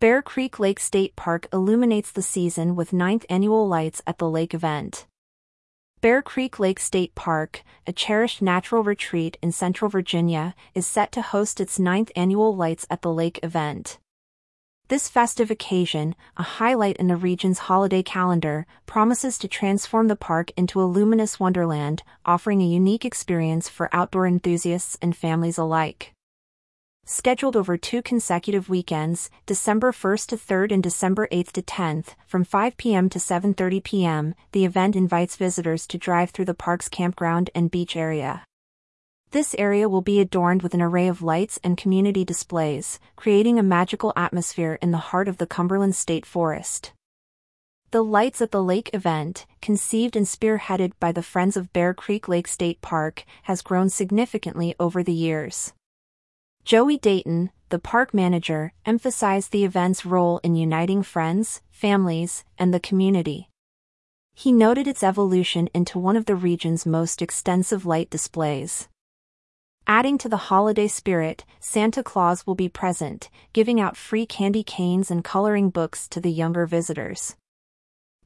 Bear Creek Lake State Park illuminates the season with 9th annual Lights at the Lake event. Bear Creek Lake State Park, a cherished natural retreat in Central Virginia, is set to host its 9th annual Lights at the Lake event. This festive occasion, a highlight in the region's holiday calendar, promises to transform the park into a luminous wonderland, offering a unique experience for outdoor enthusiasts and families alike. Scheduled over two consecutive weekends, December 1st to 3rd and December 8th to 10th, from 5 p.m. to 7:30 p.m., the event invites visitors to drive through the park's campground and beach area. This area will be adorned with an array of lights and community displays, creating a magical atmosphere in the heart of the Cumberland State Forest. The Lights at the Lake event, conceived and spearheaded by the Friends of Bear Creek Lake State Park, has grown significantly over the years. Joey Dayton, the park manager, emphasized the event's role in uniting friends, families, and the community. He noted its evolution into one of the region's most extensive light displays. Adding to the holiday spirit, Santa Claus will be present, giving out free candy canes and coloring books to the younger visitors.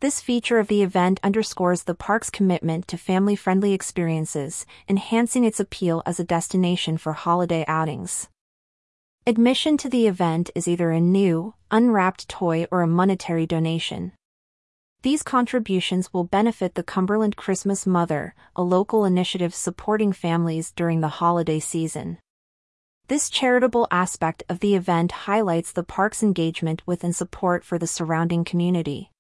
This feature of the event underscores the park's commitment to family friendly experiences, enhancing its appeal as a destination for holiday outings. Admission to the event is either a new, unwrapped toy or a monetary donation. These contributions will benefit the Cumberland Christmas Mother, a local initiative supporting families during the holiday season. This charitable aspect of the event highlights the park's engagement with and support for the surrounding community.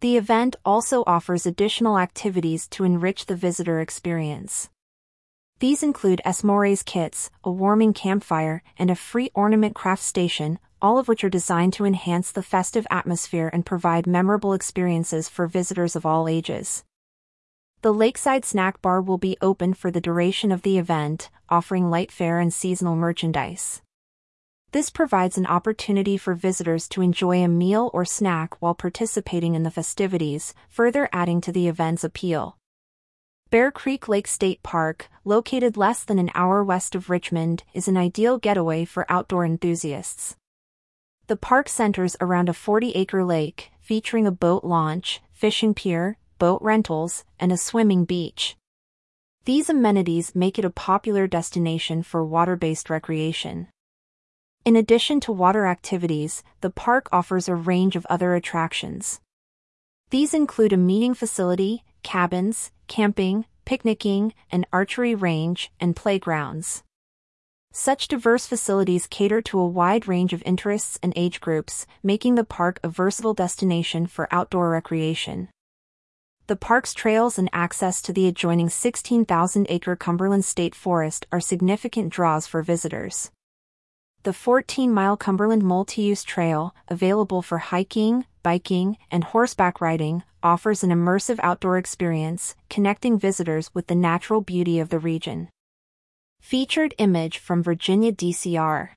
The event also offers additional activities to enrich the visitor experience. These include S'mores kits, a warming campfire, and a free ornament craft station, all of which are designed to enhance the festive atmosphere and provide memorable experiences for visitors of all ages. The Lakeside Snack Bar will be open for the duration of the event, offering light fare and seasonal merchandise. This provides an opportunity for visitors to enjoy a meal or snack while participating in the festivities, further adding to the event's appeal. Bear Creek Lake State Park, located less than an hour west of Richmond, is an ideal getaway for outdoor enthusiasts. The park centers around a 40 acre lake, featuring a boat launch, fishing pier, boat rentals, and a swimming beach. These amenities make it a popular destination for water based recreation. In addition to water activities, the park offers a range of other attractions. These include a meeting facility, cabins, camping, picnicking, an archery range, and playgrounds. Such diverse facilities cater to a wide range of interests and age groups, making the park a versatile destination for outdoor recreation. The park's trails and access to the adjoining 16,000 acre Cumberland State Forest are significant draws for visitors. The 14 mile Cumberland Multi Use Trail, available for hiking, biking, and horseback riding, offers an immersive outdoor experience, connecting visitors with the natural beauty of the region. Featured image from Virginia DCR